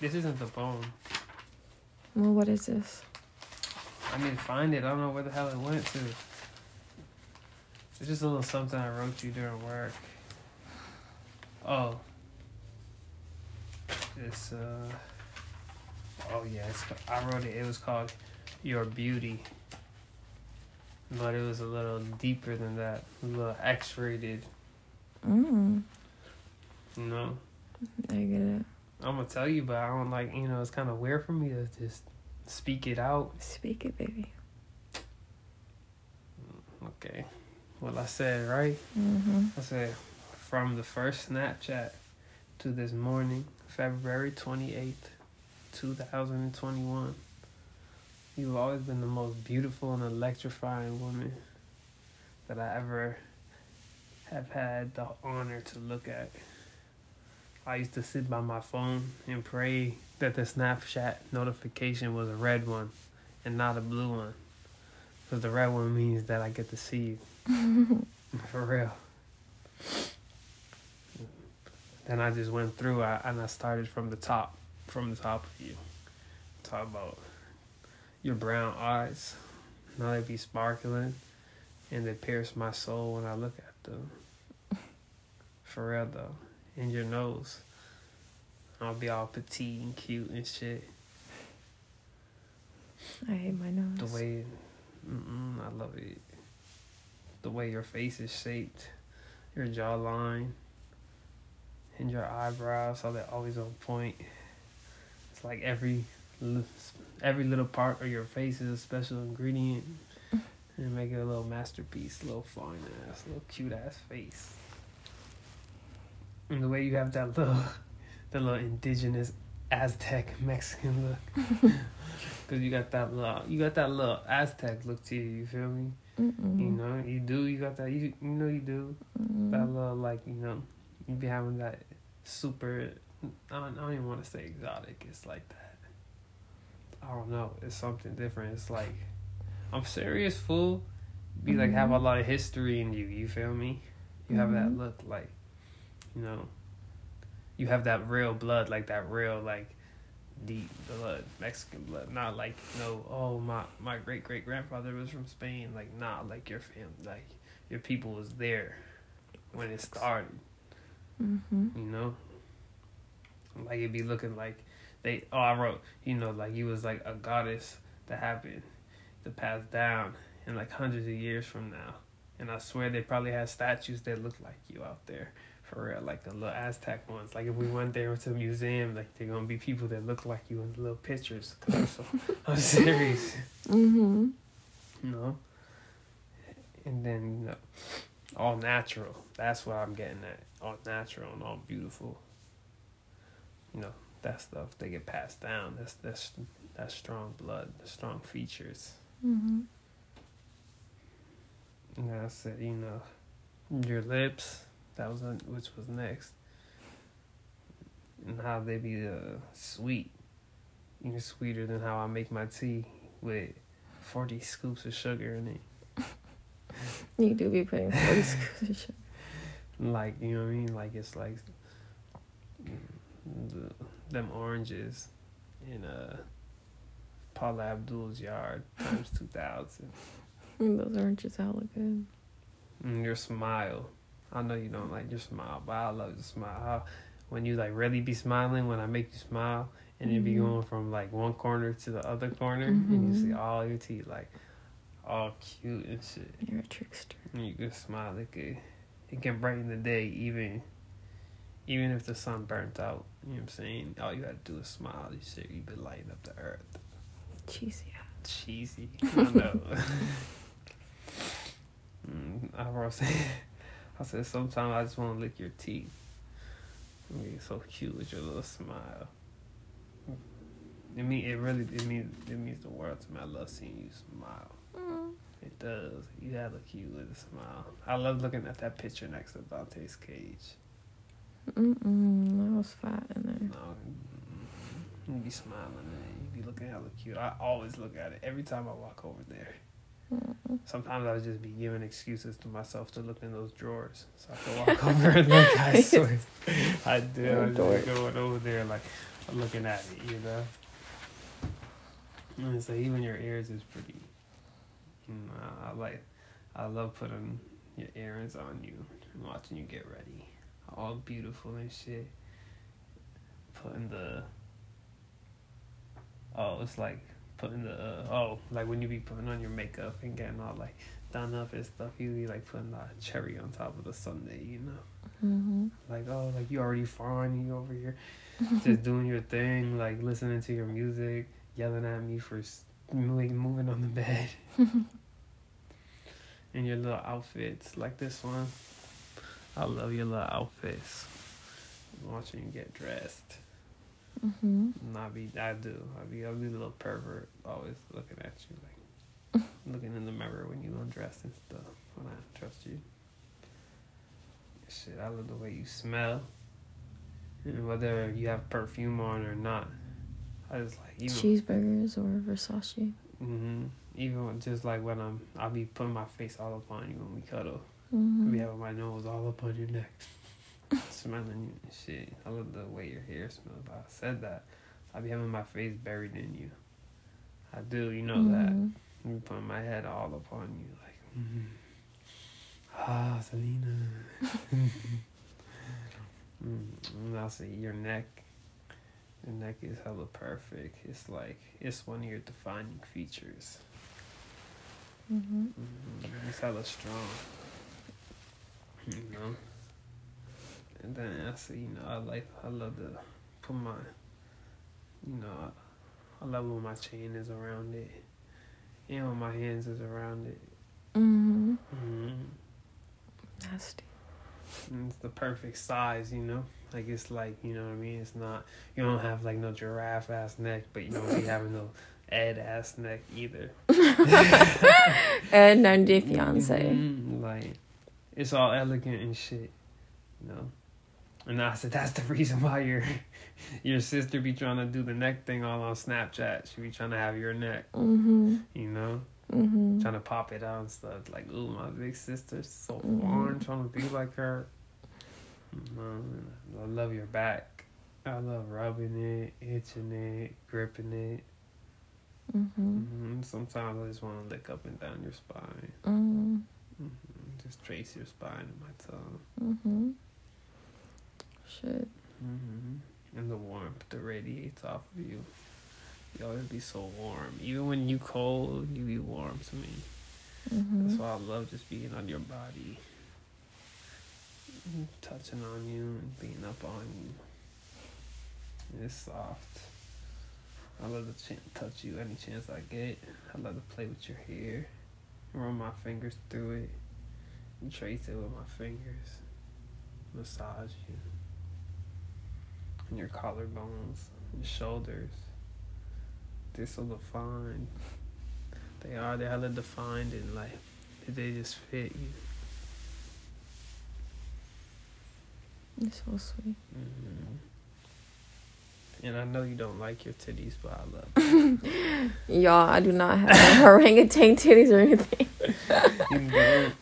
This isn't the poem. Well, what is this? I need to find it. I don't know where the hell it went to. It's just a little something I wrote you during work. Oh. It's uh. Oh yeah, it's, I wrote it. It was called "Your Beauty," but it was a little deeper than that. A little X-rated. Mm. You know. I get it. I'm gonna tell you, but I don't like. You know, it's kind of weird for me to just speak it out. Speak it, baby. Okay. Well, I said right. Mm-hmm. I said from the first Snapchat to this morning, February 28th, 2021. You've always been the most beautiful and electrifying woman that I ever have had the honor to look at. I used to sit by my phone and pray that the Snapchat notification was a red one and not a blue one. Because the red one means that I get to see you. For real. Then I just went through I, and I started from the top, from the top of you. Talk about your brown eyes. Now they be sparkling and they pierce my soul when I look at them. For real though. And your nose. I'll be all petite and cute and shit. I hate my nose. The way, mm-mm, I love it. The way your face is shaped, your jawline, and your eyebrows, how they're always on point. It's like every, every little part of your face is a special ingredient, and make it a little masterpiece, a little fine ass, little cute ass face. And the way you have that little, the little indigenous Aztec Mexican look. Cause you got that little, you got that little Aztec look to you. You feel me? Mm-mm. You know, you do. You got that. You you know you do. Mm. That little like you know, you be having that super. I don't, I don't even want to say exotic. It's like that. I don't know. It's something different. It's like, I'm serious, fool. Be like have a Mhm. lot of history in you. You feel me? You have that Mhm. look like, you know. You have that real blood, like that real like deep blood, Mexican blood. Not like no, oh my my great great grandfather was from Spain. Like nah, like your family, like your people was there when it started. Mm-hmm. You know, like it'd be looking like they. Oh, I wrote. You know, like you was like a goddess that happened to pass down in like hundreds of years from now. And I swear they probably had statues that look like you out there. For real, like the little Aztec ones. Like if we went there to a museum, like they're gonna be people that look like you in the little pictures. Cause I'm, so, I'm serious, Mm-hmm. you know. And then you know, all natural. That's what I'm getting at. All natural and all beautiful. You know, that stuff they get passed down. That's that's that's strong blood, the strong features. Mm-hmm. And I said, you know, your lips. That was which was next. And how they be uh, sweet, even sweeter than how I make my tea with forty scoops of sugar in it. You do be putting 40 scoops of sugar. Like you know what I mean? Like it's like mm, the, them oranges in uh Paula Abdul's yard times two thousand. Mm, Those oranges hella good. And your smile. I know you don't like your smile, but I love your smile. When you like really be smiling, when I make you smile, and it be Mhm. going from like one corner to the other corner, and you see Mhm. all your teeth like all cute and shit. You're a trickster. And you can smile. It can, it can brighten the day, even even if the sun burnt out. You know what I'm saying? All you gotta do is smile. You shit, you been lighting up the earth. Cheesy. Cheesy. I know. mm, I was saying, I said sometimes I just want to lick your teeth. You be so cute with your little smile. It mean it really it means it means the world to me. I love seeing you smile. Mm. It does. You have a cute little smile. I love looking at that picture next to Dante's cage. Mm-mm. I was fat in there. No, mm, you be smiling and you be looking hella cute. I always look at it every time I walk over there. Sometimes I would just be giving excuses to myself to look in those drawers, so I could walk over and look. I swear, I a I was just going over there, like looking at it, you know. And so even your ears is pretty. You know, I like, I love putting your earrings on you and watching you get ready, all beautiful and shit. Putting the. Oh, it's like putting the uh, oh like when you be putting on your makeup and getting all like done up and stuff you be like putting a cherry on top of the sundae you know? Mm-hmm. like oh like you already fine you over here just doing your thing like listening to your music yelling at me for s- moving moving on the bed. And your little outfits like this one. I love your little outfits. Watching you get dressed Mm-hmm. and I be, I do. I be, a little pervert, always looking at you, like looking in the mirror when you undress and stuff. When I trust you, shit, I love the way you smell, and whether you have perfume on or not. I just like even, Cheeseburgers or Versace. hmm even just like when I'm, I'll be putting my face all up on you when we cuddle. Mm-hmm. be having my nose all up on your neck, smelling you and shit. I love the way your hair smells. I said that. I'll be having my face buried in you. I do, you know that. Mhm. I be putting my head all upon you, like, mm, ah, Selena. mm, and I'll say your neck. Your neck is hella perfect. It's like it's one of your defining features. Mhm. Mm-hmm. It's hella strong. You know. And then I say, you know, I like I love to put my you know, I love when my chain is around it. And when my hands is around it. Mhm. Mm-hmm. Nasty. And it's the perfect size, you know? Like it's like, you know what I mean? It's not you don't have like no giraffe ass neck, but you don't be having no Ed ass neck either. And 90 Day Fiance. Mhm, Like, it's all elegant and shit, you know. And I said that's the reason why your your sister be trying to do the neck thing all on Snapchat. She be trying to have your neck, Mm-hmm. you know, Mm-hmm. trying to pop it out and stuff. Like, ooh, my big sister's so Mhm. foreign, trying to be like her. Mhm. I love your back. I love rubbing it, itching it, gripping it. Mm-hmm. hmm Sometimes I just want to lick up and down your spine. Mm-hmm. hmm Just trace your spine with my tongue. Mm-hmm. Shit. hmm And the warmth that radiates off of you. You always be so warm. Even when you cold, you be warm to me. That's Mm-hmm. why I love just being on your body. Mhm. Touching on you and being up on you. It's soft. I love to ch- touch you any chance I get. I love to play with your hair. Run my fingers through it. And trace it with my fingers. Massage you. And your collarbones. Your shoulders. They're so defined. They are. They're hella defined and like they just fit you. You're so sweet. hmm And I know you don't like your titties, but I love. them. Y'all, I do not have orangutan titties or anything. you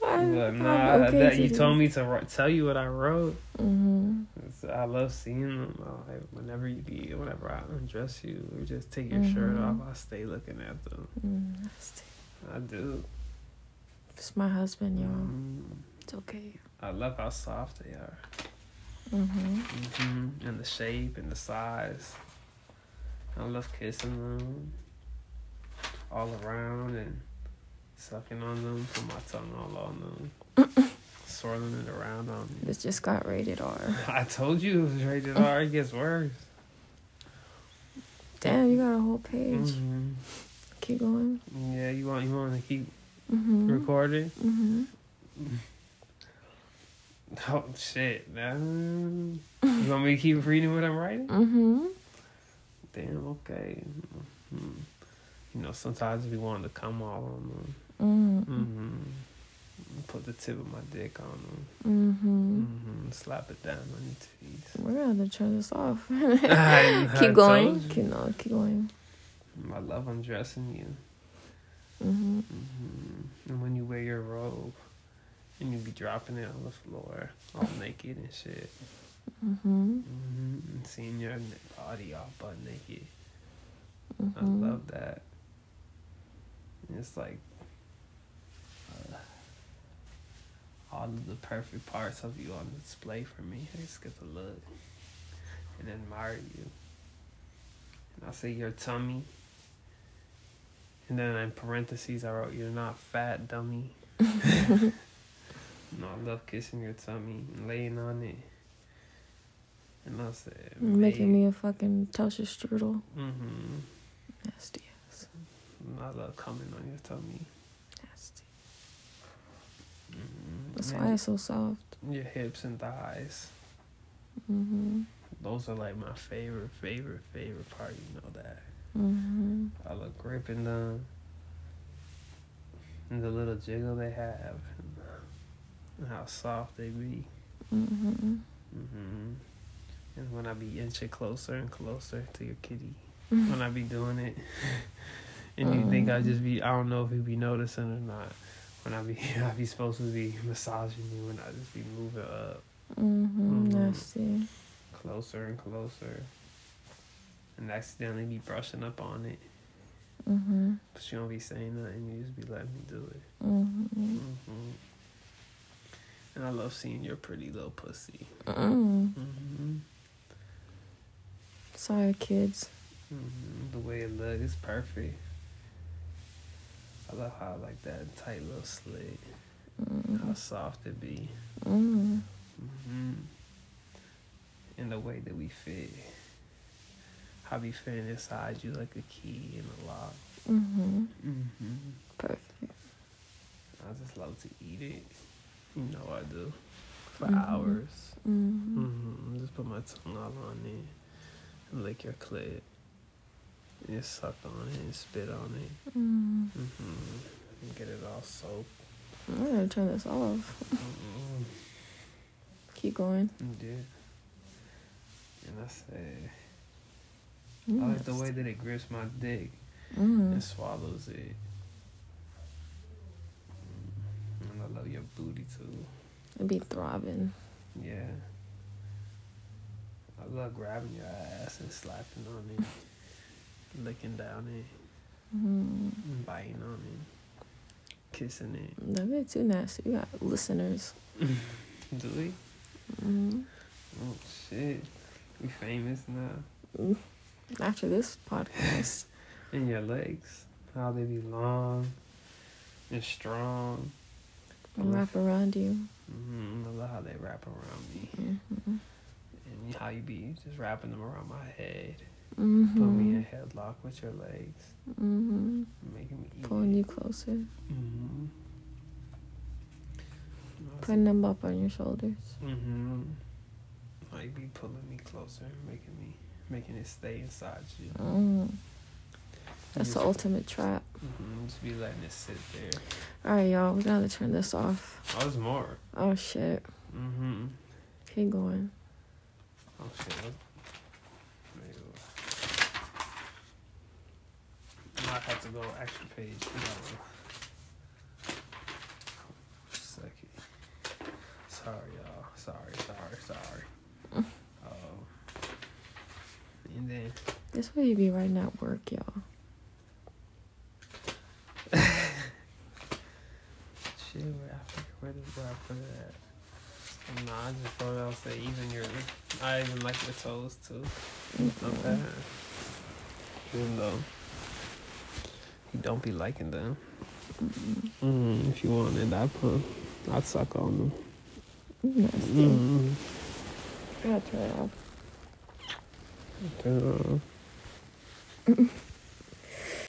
But nah, okay that, you told me to write, tell you what I wrote. Mm-hmm. I love seeing them. Like, whenever you be, whenever I undress you, or just take your shirt Mhm. off, I stay looking at them. Mm, nasty. I do. It's my husband, y'all. Mhm. It's okay. I love how soft they are. Mm-hmm. hmm And the shape and the size. I love kissing them all around and sucking on them, put my tongue all on them, swirling it around on me. This just got rated R. I told you it was rated R. It gets worse. Damn, you got a whole page. hmm Keep going. Yeah, you want you want to keep Mm-hmm. recording? Mm-hmm. Oh shit, man! You want me to keep reading what I'm writing? Mm-hmm. Damn, okay. Mhm. You know, sometimes we want to come all on them. Mm-hmm. Mm-hmm. Put the tip of my dick on them. Mm-hmm. Mm-hmm. Slap it down on your titties. We're gonna have to turn this off. I keep going. Keep no, keep going. I love undressing you. Mhm. hmm And when you wear your robe, and you be dropping it on the floor, all naked and shit. Mhm. hmm And seeing your body all butt naked. I Mhm. love that. And it's like uh, all of the perfect parts of you on display for me. I just get to look and admire you. And I say your tummy. And then in parentheses, I wrote, You're not fat, dummy. no, I love kissing your tummy and laying on it. And I said, Making me a fucking toaster strudel. Mm-hmm. Nasty ass. I love coming on your tummy. Nasty. Mm-hmm. That's And why it's so soft. Your hips and thighs. Mhm. Those are like my favorite, favorite, favorite part. You know that. Mhm. I love gripping them. And the little jiggle they have. And how soft they be. Mhm. hmm And when I be inching closer and closer to your kitty. Mm-hmm. When I be doing it. and you think I Mhm. just be, I don't know if you be noticing or not. When I be, I be supposed to be massaging you and I just be moving up. Mhm. Mhm. Nasty. closer and closer and accidentally be brushing up on it Mhm. but you don't be saying nothing you just be letting me do it Mhm. hmm and i love seeing your pretty little pussy Mm. hmm Sorry, kids. hmm the way it looks is perfect i love how I like that tight little slit how Mm. soft it be Mm. hmm and the way that we fit how be fitting inside you like a key in a lock Mhm. mm-hmm. Perfect. I just love to eat it. You know I do. For Mhm. hours. Mhm. Mm-hmm. Just put my tongue all on it and lick your clit. And just suck on it and spit on it. Mm. Mm-hmm. Get it all soaked. I'm gonna turn this off. Mm-hmm. Keep going. Yeah. And I said, Mm. I like the way that it grips my dick Mm. and swallows it. Mm. And I love your booty too. It be throbbing. Yeah. I love grabbing your ass and slapping on it, licking down it, Mm. and biting on it, kissing it. That bit too nasty. We got listeners. Do we? Mm. Oh shit. We famous now. After this podcast. And your legs, how they be long and strong. wrap around you. hmm I love how they wrap around me. Mm-hmm. And how you be just wrapping them around my head. Mm-hmm. Put me in a headlock with your legs. Mm-hmm. Making me eat Pulling it. you closer. Mm-hmm. Putting them up on your shoulders. Mm-hmm. You be pulling me closer, making me, making it stay inside you. Mm. That's the ultimate trap. Mm-hmm. Just be letting it sit there. All right, y'all. We gotta turn this off. Oh, there's more. Oh shit. Mm-hmm. Keep going. Oh shit. Let me go. I might have to go extra page. Hold on. Second. Sorry, y'all. Sorry, sorry, sorry. Oh. And then This way you be writing at work, y'all. shit, where I forget where did where I put it at. Nah, I just wrote out say even your I even like your toes too. Not bad. Even though you don't be liking them. Mm, if you wanted, I put I'd suck on them. Nasty. Mm. I gotta turn it off. Turn it on.